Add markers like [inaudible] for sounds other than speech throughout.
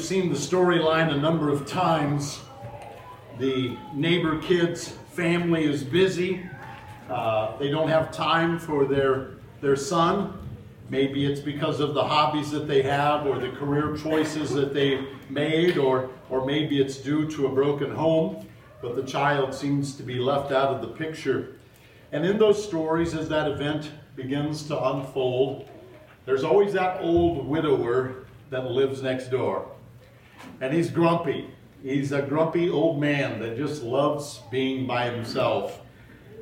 You've seen the storyline a number of times. The neighbor kid's family is busy. Uh, they don't have time for their, their son. Maybe it's because of the hobbies that they have or the career choices that they made, or, or maybe it's due to a broken home, but the child seems to be left out of the picture. And in those stories, as that event begins to unfold, there's always that old widower that lives next door. And he's grumpy. He's a grumpy old man that just loves being by himself.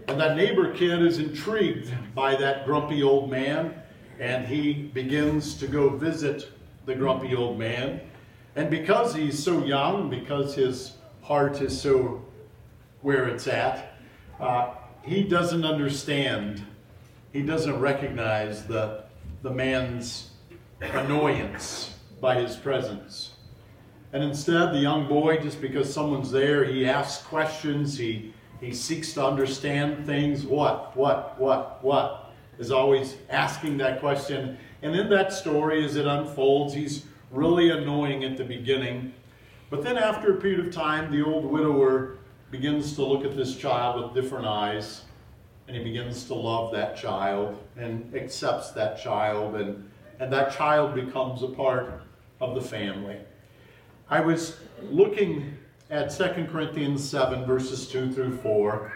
And that neighbor kid is intrigued by that grumpy old man, and he begins to go visit the grumpy old man. And because he's so young, because his heart is so where it's at, uh, he doesn't understand. He doesn't recognize the, the man's annoyance by his presence. And instead, the young boy, just because someone's there, he asks questions, he, he seeks to understand things. What, what, what, what? Is always asking that question. And in that story, as it unfolds, he's really annoying at the beginning. But then, after a period of time, the old widower begins to look at this child with different eyes, and he begins to love that child and accepts that child, and, and that child becomes a part of the family. I was looking at 2 Corinthians 7, verses 2 through 4,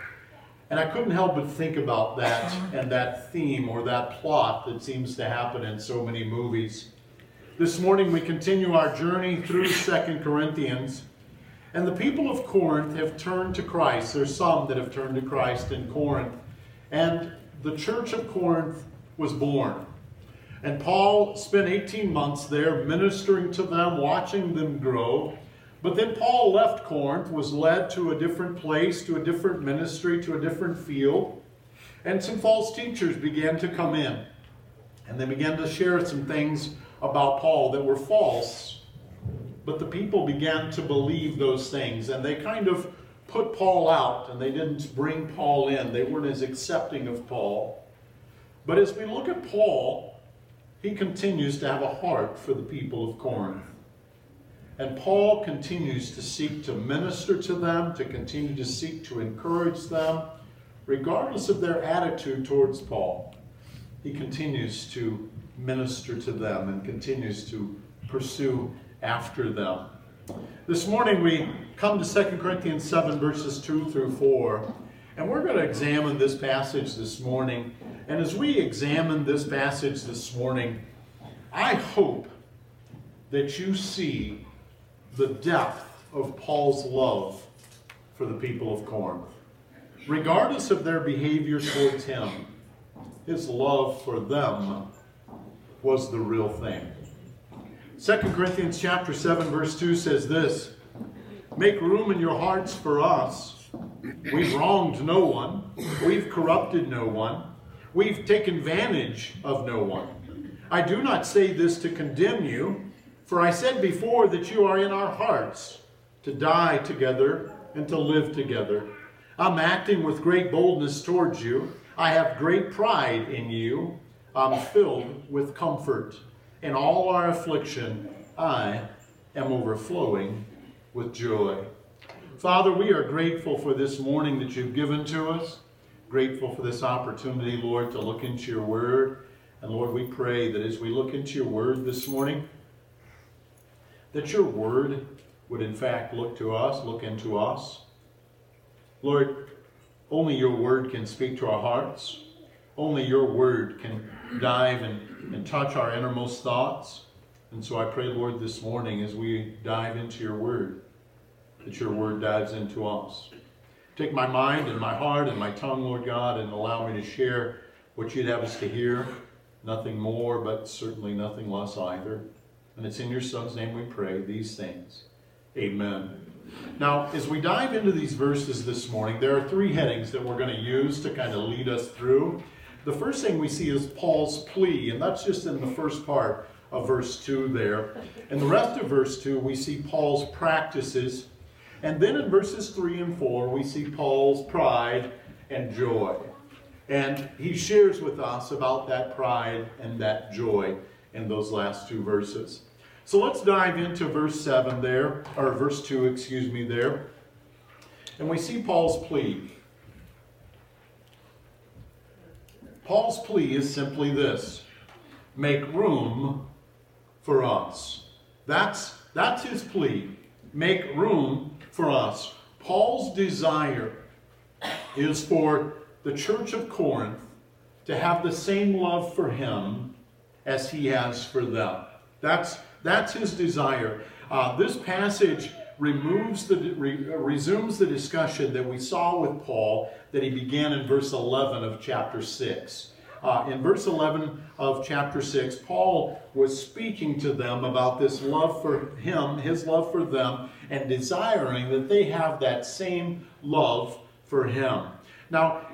and I couldn't help but think about that and that theme or that plot that seems to happen in so many movies. This morning we continue our journey through 2 Corinthians, and the people of Corinth have turned to Christ. There's some that have turned to Christ in Corinth, and the church of Corinth was born. And Paul spent 18 months there ministering to them, watching them grow. But then Paul left Corinth, was led to a different place, to a different ministry, to a different field. And some false teachers began to come in. And they began to share some things about Paul that were false. But the people began to believe those things. And they kind of put Paul out and they didn't bring Paul in. They weren't as accepting of Paul. But as we look at Paul, he continues to have a heart for the people of Corinth. And Paul continues to seek to minister to them, to continue to seek to encourage them, regardless of their attitude towards Paul. He continues to minister to them and continues to pursue after them. This morning we come to 2 Corinthians 7, verses 2 through 4, and we're going to examine this passage this morning and as we examine this passage this morning, I hope that you see the depth of Paul's love for the people of Corinth. Regardless of their behavior towards him, his love for them was the real thing. 2 Corinthians chapter 7 verse 2 says this, Make room in your hearts for us. We've wronged no one. We've corrupted no one. We've taken advantage of no one. I do not say this to condemn you, for I said before that you are in our hearts to die together and to live together. I'm acting with great boldness towards you. I have great pride in you. I'm filled with comfort. In all our affliction, I am overflowing with joy. Father, we are grateful for this morning that you've given to us grateful for this opportunity, Lord, to look into your word. And Lord, we pray that as we look into your word this morning, that your word would in fact look to us, look into us. Lord, only your word can speak to our hearts. Only your word can dive and, and touch our innermost thoughts. And so I pray, Lord, this morning as we dive into your word, that your word dives into us. Take my mind and my heart and my tongue, Lord God, and allow me to share what you'd have us to hear. Nothing more, but certainly nothing less either. And it's in your Son's name we pray these things. Amen. Now, as we dive into these verses this morning, there are three headings that we're going to use to kind of lead us through. The first thing we see is Paul's plea, and that's just in the first part of verse 2 there. In the rest of verse 2, we see Paul's practices and then in verses 3 and 4, we see Paul's pride and joy. And he shares with us about that pride and that joy in those last two verses. So let's dive into verse 7 there, or verse 2, excuse me, there. And we see Paul's plea. Paul's plea is simply this make room for us. That's, that's his plea. Make room for us. Paul's desire is for the church of Corinth to have the same love for him as he has for them. That's, that's his desire. Uh, this passage removes the, re, resumes the discussion that we saw with Paul that he began in verse 11 of chapter 6. Uh, in verse 11 of chapter 6, Paul was speaking to them about this love for him, his love for them, and desiring that they have that same love for him. Now,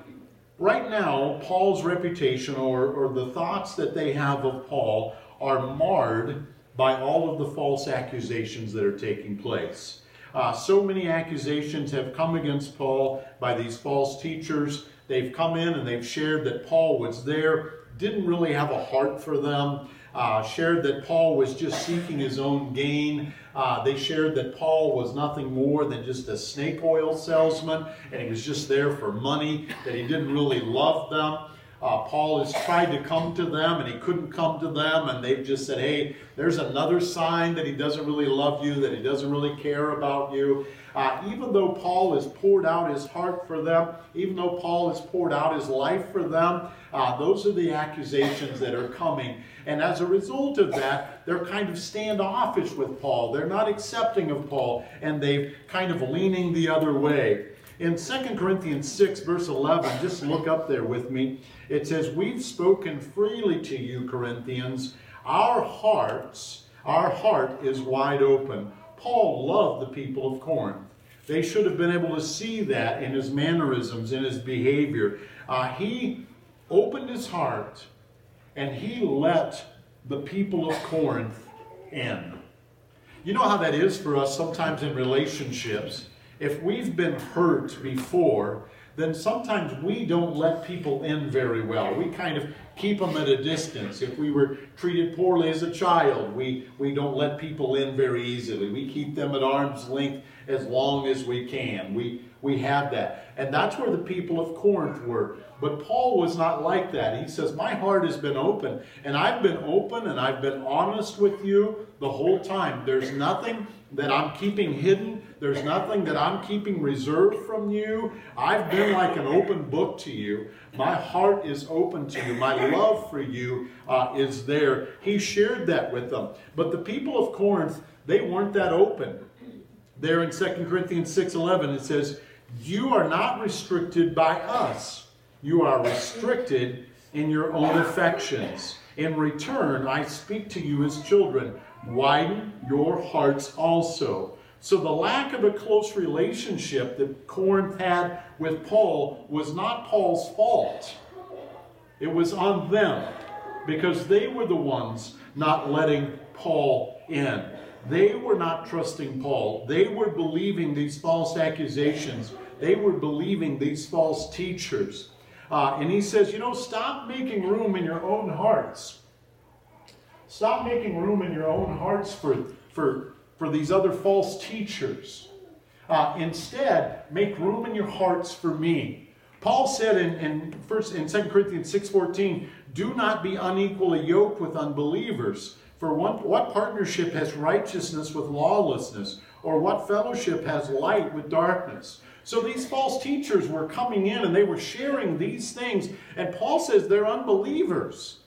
right now, Paul's reputation or, or the thoughts that they have of Paul are marred by all of the false accusations that are taking place. Uh, so many accusations have come against Paul by these false teachers They've come in and they've shared that Paul was there, didn't really have a heart for them, uh, shared that Paul was just seeking his own gain. Uh, they shared that Paul was nothing more than just a snake oil salesman and he was just there for money, that he didn't really love them. Uh, Paul has tried to come to them and he couldn't come to them, and they've just said, Hey, there's another sign that he doesn't really love you, that he doesn't really care about you. Uh, even though Paul has poured out his heart for them, even though Paul has poured out his life for them, uh, those are the accusations that are coming. And as a result of that, they're kind of standoffish with Paul. They're not accepting of Paul, and they're kind of leaning the other way. In 2 Corinthians 6, verse 11, just look up there with me. It says, We've spoken freely to you, Corinthians. Our hearts, our heart is wide open. Paul loved the people of Corinth. They should have been able to see that in his mannerisms, in his behavior. Uh, he opened his heart and he let the people of Corinth in. You know how that is for us sometimes in relationships. If we've been hurt before, then sometimes we don't let people in very well. We kind of keep them at a distance. If we were treated poorly as a child, we, we don't let people in very easily. We keep them at arm's length as long as we can. We, we have that. And that's where the people of Corinth were. But Paul was not like that. He says, My heart has been open, and I've been open and I've been honest with you the whole time. There's nothing that I'm keeping hidden. There's nothing that I'm keeping reserved from you. I've been like an open book to you. My heart is open to you. My love for you uh, is there. He shared that with them. But the people of Corinth, they weren't that open. There in 2 Corinthians 6:11 it says, "You are not restricted by us. You are restricted in your own affections. In return, I speak to you as children. Widen your hearts also." So the lack of a close relationship that Corinth had with Paul was not Paul's fault. It was on them because they were the ones not letting Paul in. They were not trusting Paul. They were believing these false accusations. They were believing these false teachers. Uh, and he says, you know, stop making room in your own hearts. Stop making room in your own hearts for, for for these other false teachers. Uh, instead, make room in your hearts for me. Paul said in, in, first, in 2 Corinthians 6.14, do not be unequally yoked with unbelievers. For one, what partnership has righteousness with lawlessness? Or what fellowship has light with darkness? So these false teachers were coming in and they were sharing these things. And Paul says they're unbelievers.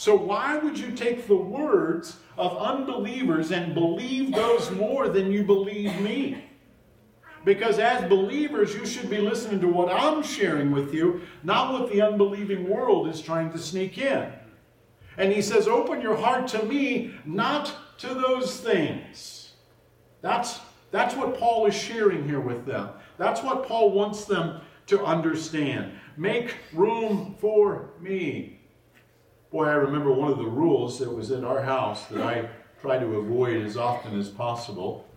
So why would you take the words of unbelievers and believe those more than you believe me? Because as believers, you should be listening to what I'm sharing with you, not what the unbelieving world is trying to sneak in. And he says, Open your heart to me, not to those things. That's, that's what Paul is sharing here with them. That's what Paul wants them to understand. Make room for me. Boy, I remember one of the rules that was in our house that I try to avoid as often as possible.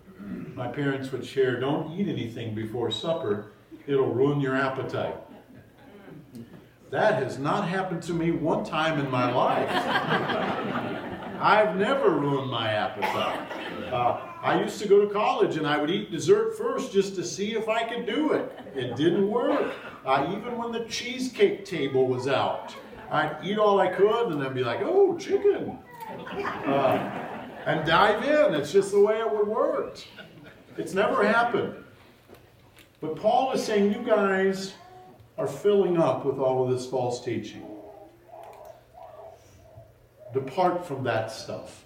My parents would share, don't eat anything before supper, it'll ruin your appetite. That has not happened to me one time in my life. I've never ruined my appetite. Uh, I used to go to college and I would eat dessert first just to see if I could do it. It didn't work. Uh, even when the cheesecake table was out, I'd eat all I could and then be like, oh, chicken. Uh, and dive in. It's just the way it would work. It's never happened. But Paul is saying, you guys are filling up with all of this false teaching. Depart from that stuff.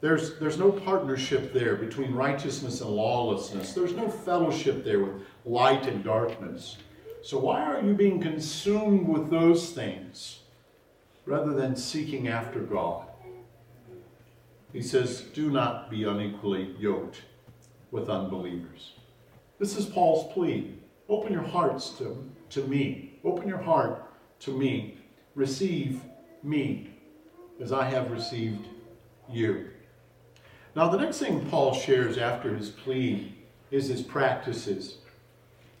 There's, there's no partnership there between righteousness and lawlessness. There's no fellowship there with light and darkness. So, why are you being consumed with those things rather than seeking after God? He says, Do not be unequally yoked with unbelievers. This is Paul's plea. Open your hearts to, to me. Open your heart to me. Receive me as I have received you. Now, the next thing Paul shares after his plea is his practices.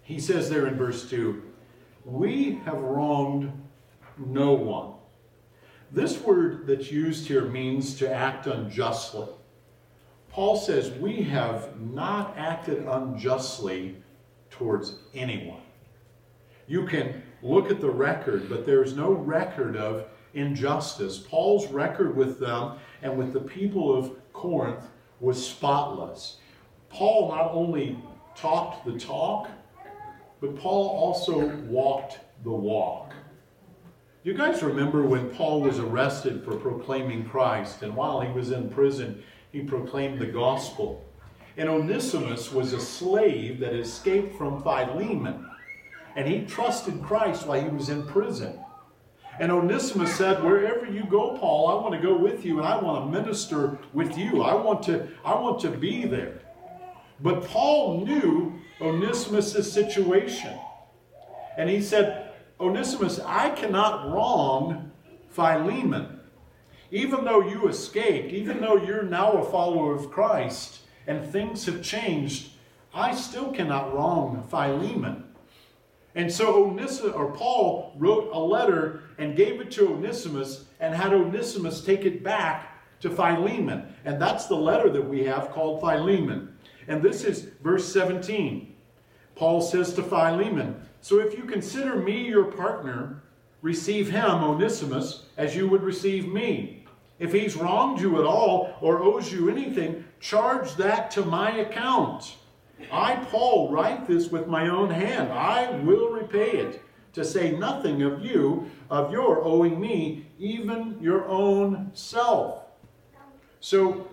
He says there in verse 2 We have wronged no one. This word that's used here means to act unjustly. Paul says we have not acted unjustly towards anyone. You can look at the record, but there is no record of injustice. Paul's record with them and with the people of Corinth was spotless. Paul not only talked the talk, but Paul also walked the walk. You guys remember when Paul was arrested for proclaiming Christ, and while he was in prison, he proclaimed the gospel. And Onesimus was a slave that escaped from Philemon, and he trusted Christ while he was in prison. And Onesimus said, Wherever you go, Paul, I want to go with you and I want to minister with you. I want to, I want to be there. But Paul knew Onesimus' situation. And he said, Onesimus, I cannot wrong Philemon. Even though you escaped, even though you're now a follower of Christ and things have changed, I still cannot wrong Philemon. And so Onesimus, or Paul wrote a letter and gave it to Onesimus and had Onesimus take it back to Philemon. And that's the letter that we have called Philemon. And this is verse 17. Paul says to Philemon, So if you consider me your partner, receive him, Onesimus, as you would receive me. If he's wronged you at all or owes you anything, charge that to my account. I, Paul, write this with my own hand. I will repay it, to say nothing of you, of your owing me, even your own self. So,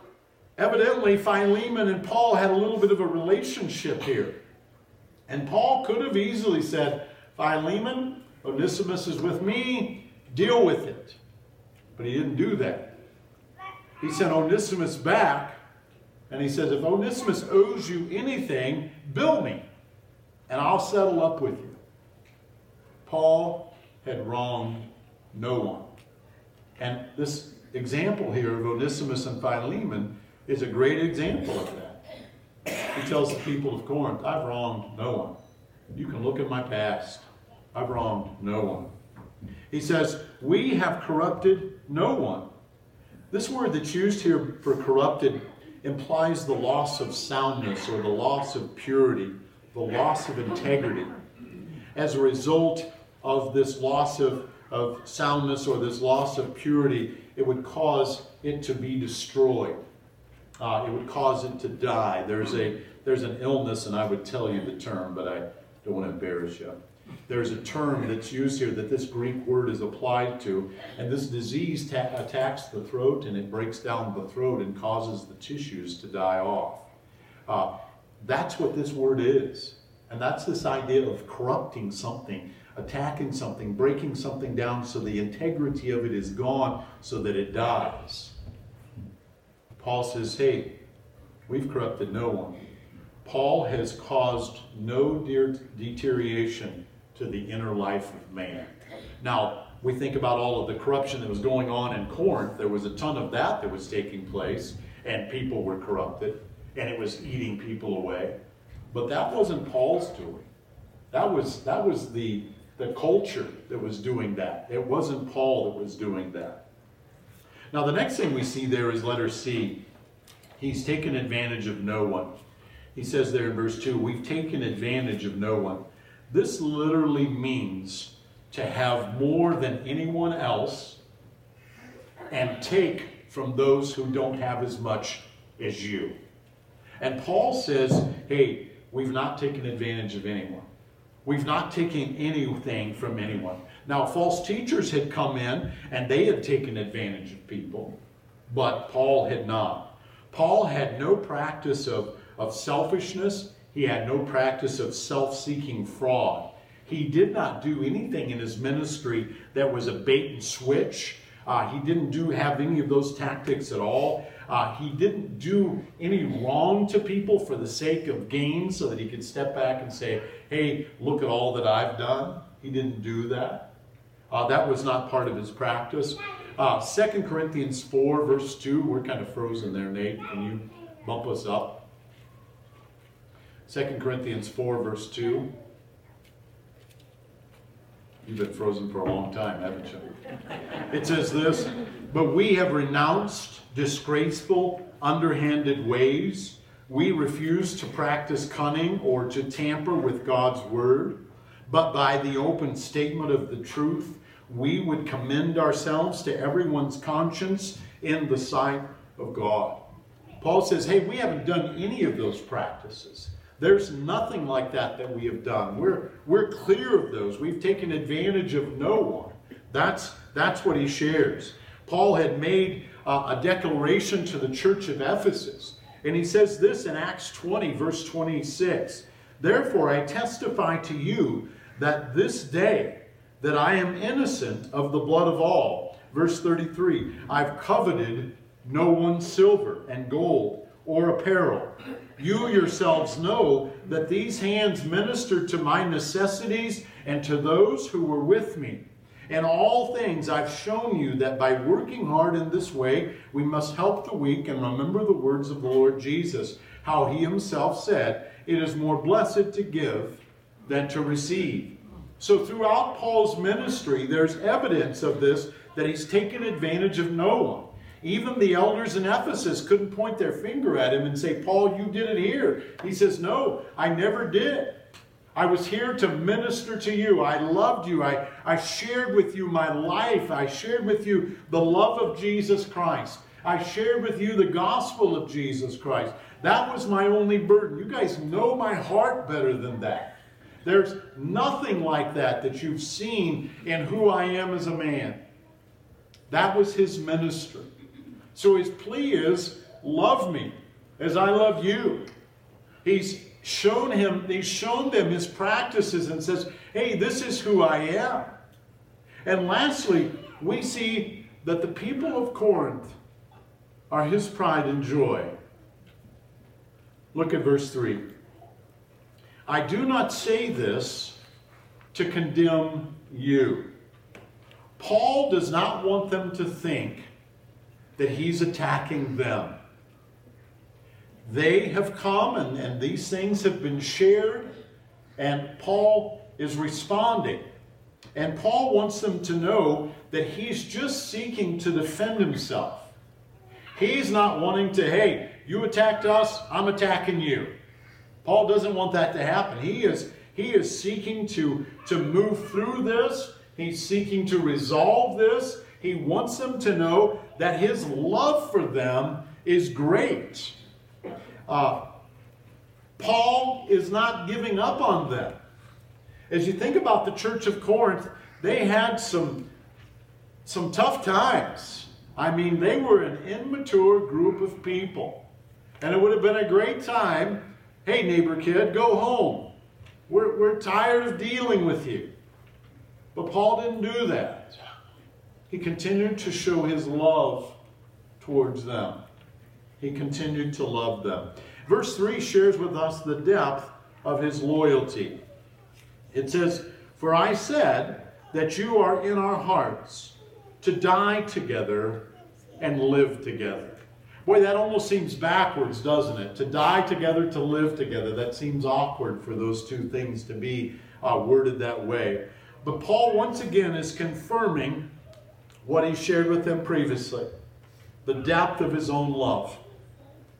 evidently, Philemon and Paul had a little bit of a relationship here. And Paul could have easily said, Philemon, Onesimus is with me, deal with it. But he didn't do that. He sent Onesimus back and he says, If Onesimus owes you anything, bill me, and I'll settle up with you. Paul had wronged no one. And this example here of Onesimus and Philemon is a great example of that. He tells the people of Corinth, I've wronged no one. You can look at my past. I've wronged no one. He says, We have corrupted no one. This word that's used here for corrupted implies the loss of soundness or the loss of purity, the loss of integrity. As a result of this loss of, of soundness or this loss of purity, it would cause it to be destroyed. Uh, it would cause it to die. There's a there's an illness, and I would tell you the term, but I don't want to embarrass you. There's a term that's used here that this Greek word is applied to, and this disease ta- attacks the throat and it breaks down the throat and causes the tissues to die off. Uh, that's what this word is. And that's this idea of corrupting something, attacking something, breaking something down so the integrity of it is gone so that it dies. Paul says, hey, we've corrupted no one. Paul has caused no deterioration to the inner life of man. Now, we think about all of the corruption that was going on in Corinth. There was a ton of that that was taking place, and people were corrupted, and it was eating people away. But that wasn't Paul's doing. That was that was the the culture that was doing that. It wasn't Paul that was doing that. Now, the next thing we see there is letter C. He's taken advantage of no one. He says there in verse 2 We've taken advantage of no one. This literally means to have more than anyone else and take from those who don't have as much as you. And Paul says, hey, we've not taken advantage of anyone. We've not taken anything from anyone. Now, false teachers had come in and they had taken advantage of people, but Paul had not. Paul had no practice of, of selfishness, he had no practice of self seeking fraud. He did not do anything in his ministry that was a bait and switch. Uh, he didn't do have any of those tactics at all. Uh, he didn't do any wrong to people for the sake of gain so that he could step back and say, hey, look at all that I've done. He didn't do that. Uh, that was not part of his practice. Uh, 2 Corinthians 4, verse 2, we're kind of frozen there, Nate. Can you bump us up? 2 Corinthians 4, verse 2. You've been frozen for a long time, haven't you? It says this But we have renounced disgraceful, underhanded ways. We refuse to practice cunning or to tamper with God's word. But by the open statement of the truth, we would commend ourselves to everyone's conscience in the sight of God. Paul says, Hey, we haven't done any of those practices. There's nothing like that that we have done. We're, we're clear of those. We've taken advantage of no one. That's, that's what he shares. Paul had made uh, a declaration to the church of Ephesus. And he says this in Acts 20, verse 26 Therefore, I testify to you that this day that I am innocent of the blood of all. Verse 33 I've coveted no one's silver and gold or apparel. You yourselves know that these hands ministered to my necessities and to those who were with me. In all things, I've shown you that by working hard in this way, we must help the weak and remember the words of the Lord Jesus, how he himself said, It is more blessed to give than to receive. So, throughout Paul's ministry, there's evidence of this that he's taken advantage of no one. Even the elders in Ephesus couldn't point their finger at him and say, Paul, you did it here. He says, No, I never did. I was here to minister to you. I loved you. I, I shared with you my life. I shared with you the love of Jesus Christ. I shared with you the gospel of Jesus Christ. That was my only burden. You guys know my heart better than that. There's nothing like that that you've seen in who I am as a man. That was his ministry. So his plea is, love me as I love you. He's shown him, he's shown them his practices and says, hey, this is who I am. And lastly, we see that the people of Corinth are his pride and joy. Look at verse 3. I do not say this to condemn you. Paul does not want them to think that he's attacking them. They have come and, and these things have been shared, and Paul is responding. And Paul wants them to know that he's just seeking to defend himself. He's not wanting to, hey, you attacked us, I'm attacking you. Paul doesn't want that to happen. He is, he is seeking to, to move through this, he's seeking to resolve this, he wants them to know that his love for them is great. Uh, Paul is not giving up on them. As you think about the church of Corinth, they had some, some tough times. I mean, they were an immature group of people. And it would have been a great time hey, neighbor kid, go home. We're, we're tired of dealing with you. But Paul didn't do that he continued to show his love towards them. He continued to love them. Verse 3 shares with us the depth of his loyalty. It says, For I said that you are in our hearts to die together and live together. Boy, that almost seems backwards, doesn't it? To die together, to live together. That seems awkward for those two things to be uh, worded that way. But Paul, once again, is confirming what he shared with them previously. the depth of his own love.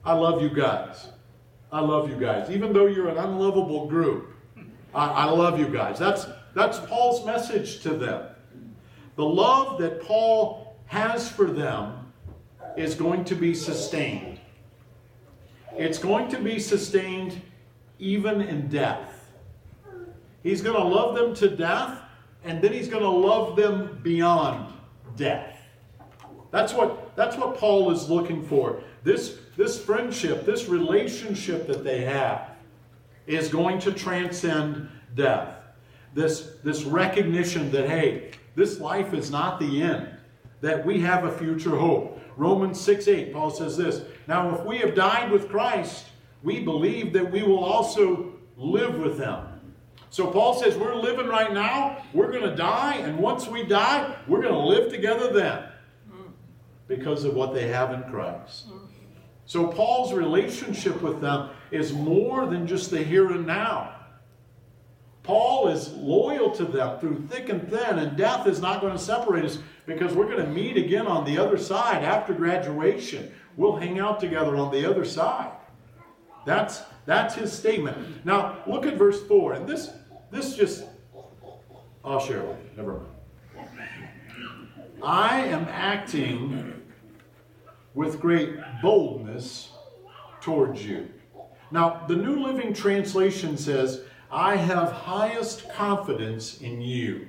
I love you guys. I love you guys. Even though you're an unlovable group, I, I love you guys. That's, that's Paul's message to them. The love that Paul has for them is going to be sustained. It's going to be sustained even in death. He's going to love them to death, and then he's going to love them beyond death. That's what, that's what Paul is looking for. This, this friendship, this relationship that they have, is going to transcend death. This, this recognition that, hey, this life is not the end, that we have a future hope. Romans 6 8, Paul says this Now, if we have died with Christ, we believe that we will also live with them. So Paul says, We're living right now, we're going to die, and once we die, we're going to live together then because of what they have in Christ. So Paul's relationship with them is more than just the here and now. Paul is loyal to them through thick and thin, and death is not going to separate us because we're going to meet again on the other side after graduation. We'll hang out together on the other side. That's, that's his statement. Now, look at verse 4. And this, this just, I'll share with you. Never mind. I am acting with great boldness towards you. Now, the New Living Translation says, I have highest confidence in you.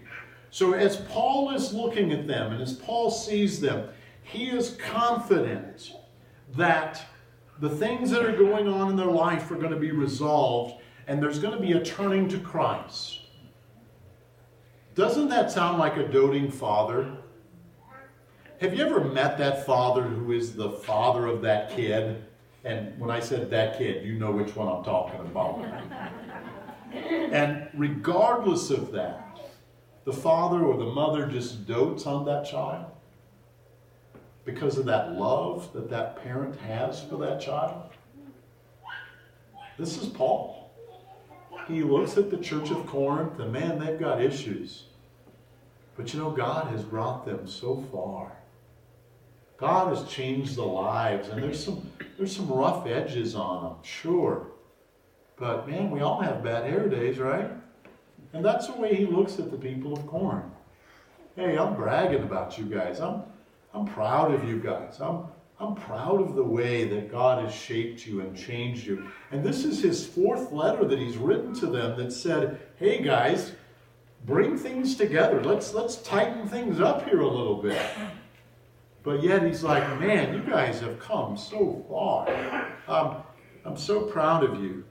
So, as Paul is looking at them and as Paul sees them, he is confident that the things that are going on in their life are going to be resolved and there's going to be a turning to Christ. Doesn't that sound like a doting father? Have you ever met that father who is the father of that kid? And when I said that kid, you know which one I'm talking about. [laughs] and regardless of that, the father or the mother just dotes on that child because of that love that that parent has for that child. This is Paul. He looks at the church of Corinth and man, they've got issues. But you know, God has brought them so far. God has changed the lives, and there's some there's some rough edges on them, sure. But man, we all have bad hair days, right? And that's the way he looks at the people of Corinth. Hey, I'm bragging about you guys. I'm I'm proud of you guys. I'm I'm proud of the way that God has shaped you and changed you. And this is his fourth letter that he's written to them that said, "Hey guys, bring things together. Let's let's tighten things up here a little bit." But yet he's like, man, you guys have come so far. Um, I'm so proud of you.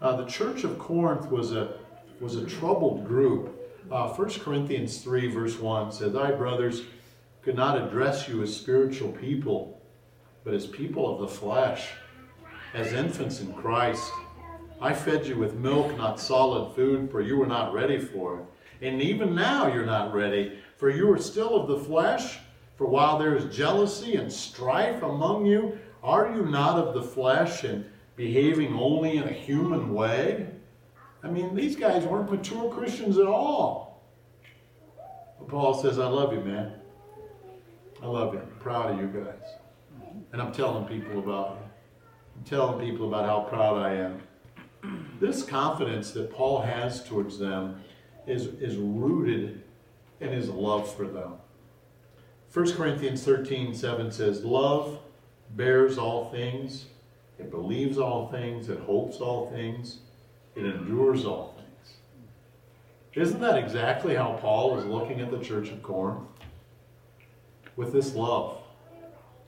Uh, the church of Corinth was a, was a troubled group. Uh, 1 Corinthians 3, verse 1 says, I, brothers, could not address you as spiritual people, but as people of the flesh, as infants in Christ. I fed you with milk, not solid food, for you were not ready for it. And even now you're not ready, for you are still of the flesh for while there is jealousy and strife among you, are you not of the flesh and behaving only in a human way? I mean, these guys weren't mature Christians at all. But Paul says, I love you, man. I love you. I'm proud of you guys. And I'm telling people about you. I'm telling people about how proud I am. This confidence that Paul has towards them is, is rooted in his love for them. 1 Corinthians 13 7 says, Love bears all things, it believes all things, it hopes all things, it endures all things. Isn't that exactly how Paul is looking at the church of Corinth? With this love.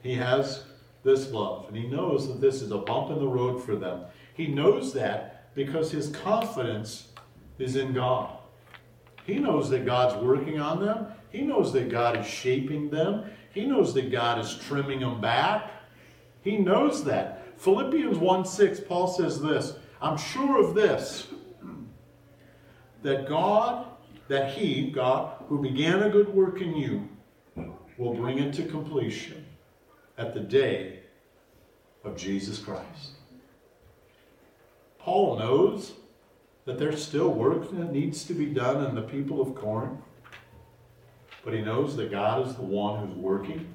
He has this love, and he knows that this is a bump in the road for them. He knows that because his confidence is in God. He knows that God's working on them. He knows that God is shaping them. He knows that God is trimming them back. He knows that. Philippians 1 6, Paul says this I'm sure of this, that God, that He, God, who began a good work in you, will bring it to completion at the day of Jesus Christ. Paul knows that there's still work that needs to be done in the people of Corinth but he knows that God is the one who's working.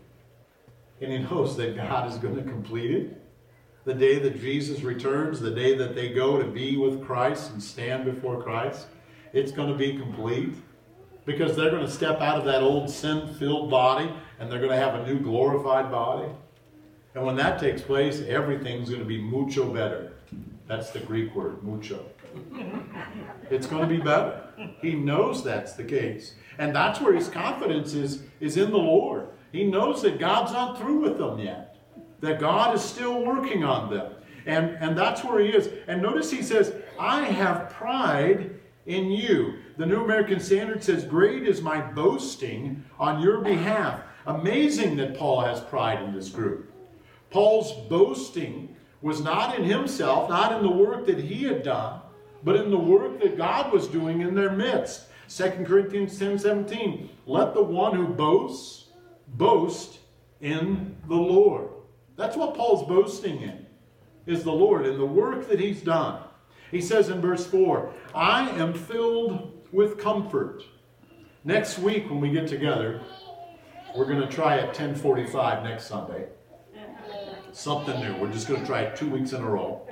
and he knows that God is going to complete it. The day that Jesus returns, the day that they go to be with Christ and stand before Christ, it's going to be complete because they're going to step out of that old sin filled body and they're going to have a new glorified body. And when that takes place, everything's going to be mucho better. That's the Greek word, mucho. It's going to be better. He knows that's the case. And that's where his confidence is, is in the Lord. He knows that God's not through with them yet, that God is still working on them. And, and that's where he is. And notice he says, I have pride in you. The New American Standard says, Great is my boasting on your behalf. Amazing that Paul has pride in this group. Paul's boasting was not in himself, not in the work that he had done, but in the work that God was doing in their midst. 2 Corinthians 10 17. Let the one who boasts boast in the Lord. That's what Paul's boasting in, is the Lord and the work that he's done. He says in verse 4, I am filled with comfort. Next week when we get together, we're going to try at 1045 next Sunday. Something new. We're just going to try it two weeks in a row.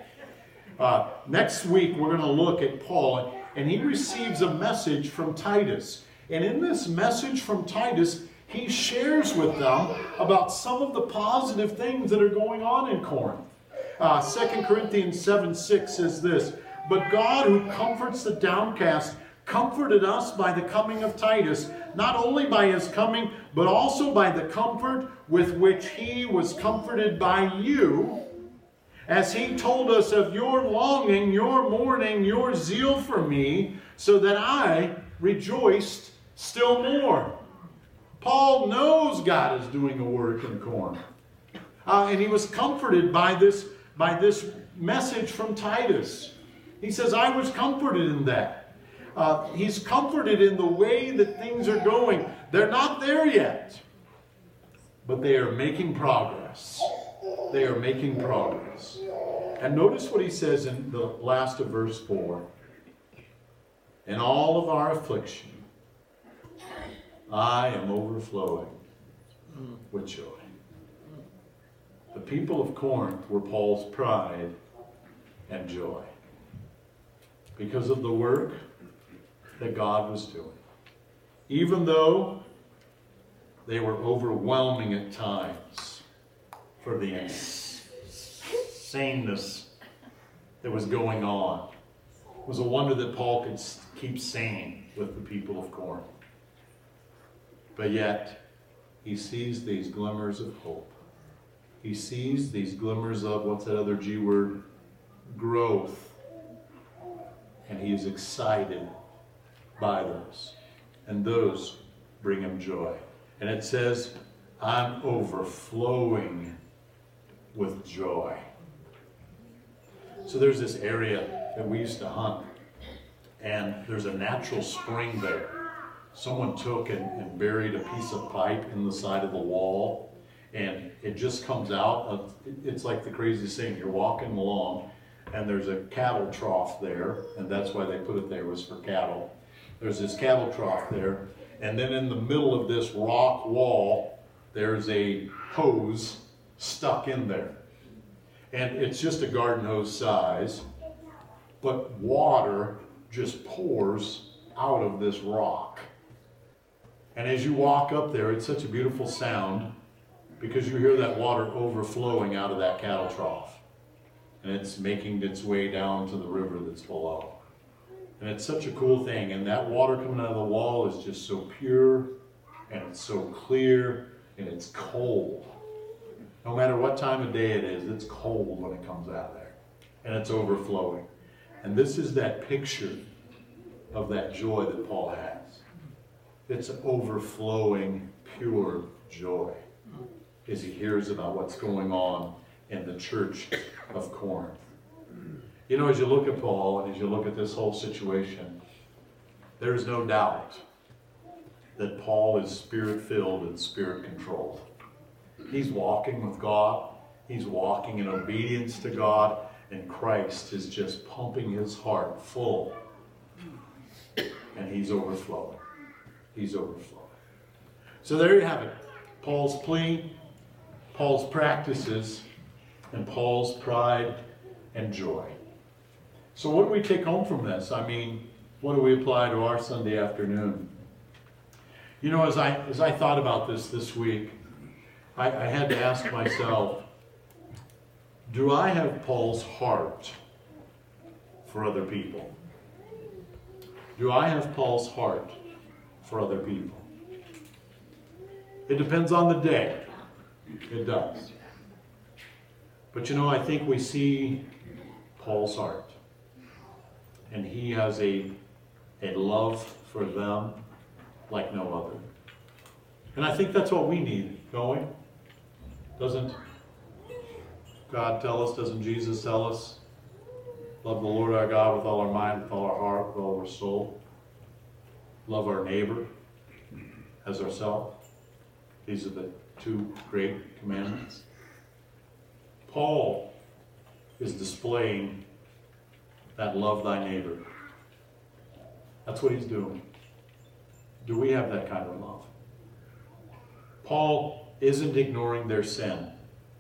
Uh, next week, we're going to look at Paul, and he receives a message from Titus. And in this message from Titus, he shares with them about some of the positive things that are going on in Corinth. Uh, 2 Corinthians 7 6 says this But God, who comforts the downcast, comforted us by the coming of Titus, not only by his coming, but also by the comfort with which he was comforted by you as he told us of your longing, your mourning, your zeal for me, so that I rejoiced still more. Paul knows God is doing a work in Corinth. Uh, and he was comforted by this, by this message from Titus. He says, I was comforted in that. Uh, he's comforted in the way that things are going. They're not there yet, but they are making progress. They are making progress. And notice what he says in the last of verse 4 In all of our affliction, I am overflowing with joy. The people of Corinth were Paul's pride and joy because of the work that God was doing. Even though they were overwhelming at times for the sameness that was going on. It was a wonder that Paul could keep sane with the people of Corinth. But yet, he sees these glimmers of hope. He sees these glimmers of, what's that other G word? Growth. And he is excited by those. And those bring him joy. And it says, I'm overflowing with joy. So there's this area that we used to hunt, and there's a natural spring there. Someone took and, and buried a piece of pipe in the side of the wall, and it just comes out. Of, it's like the craziest thing. You're walking along, and there's a cattle trough there, and that's why they put it there was for cattle. There's this cattle trough there, and then in the middle of this rock wall, there's a hose stuck in there and it's just a garden hose size, but water just pours out of this rock. And as you walk up there, it's such a beautiful sound because you hear that water overflowing out of that cattle trough. And it's making its way down to the river that's below. And it's such a cool thing. And that water coming out of the wall is just so pure and it's so clear and it's cold. No matter what time of day it is, it's cold when it comes out of there. And it's overflowing. And this is that picture of that joy that Paul has. It's overflowing, pure joy as he hears about what's going on in the church of Corinth. You know, as you look at Paul and as you look at this whole situation, there's no doubt that Paul is spirit filled and spirit controlled. He's walking with God. He's walking in obedience to God. And Christ is just pumping his heart full. And he's overflowing. He's overflowing. So there you have it. Paul's plea, Paul's practices, and Paul's pride and joy. So, what do we take home from this? I mean, what do we apply to our Sunday afternoon? You know, as I as I thought about this this week, I, I had to ask myself, do I have Paul's heart for other people? Do I have Paul's heart for other people? It depends on the day. It does. But you know, I think we see Paul's heart. And he has a, a love for them like no other. And I think that's what we need, don't we? Doesn't God tell us, doesn't Jesus tell us? Love the Lord our God with all our mind, with all our heart, with all our soul. Love our neighbor as ourselves. These are the two great commandments. Paul is displaying that love thy neighbor. That's what he's doing. Do we have that kind of love? Paul isn't ignoring their sin.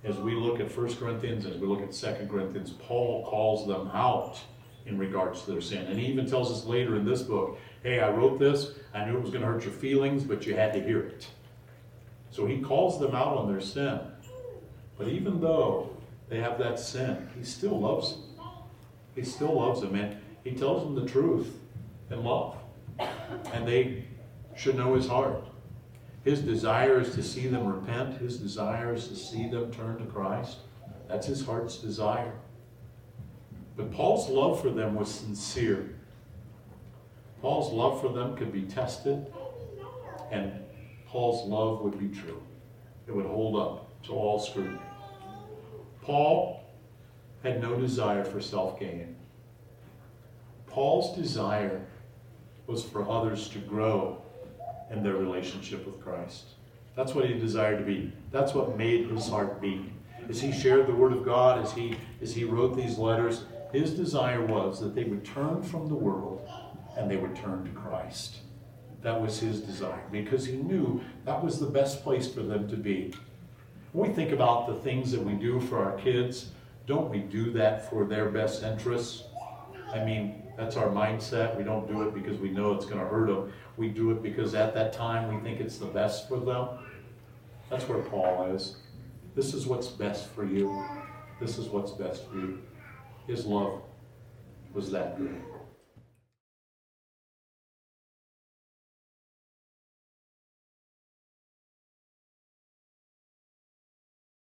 As we look at 1 Corinthians, as we look at 2 Corinthians, Paul calls them out in regards to their sin. And he even tells us later in this book, hey, I wrote this, I knew it was going to hurt your feelings, but you had to hear it. So he calls them out on their sin. But even though they have that sin, he still loves them. He still loves them, and he tells them the truth in love. And they should know his heart. His desire is to see them repent. His desire is to see them turn to Christ. That's his heart's desire. But Paul's love for them was sincere. Paul's love for them could be tested, and Paul's love would be true. It would hold up to all scrutiny. Paul had no desire for self gain. Paul's desire was for others to grow in their relationship with Christ. That's what he desired to be. That's what made his heart beat. As he shared the word of God, as he as he wrote these letters, his desire was that they would turn from the world and they would turn to Christ. That was his desire because he knew that was the best place for them to be. When we think about the things that we do for our kids, don't we do that for their best interests? I mean, that's our mindset. We don't do it because we know it's going to hurt them. We do it because at that time we think it's the best for them. That's where Paul is. This is what's best for you. This is what's best for you. His love was that good.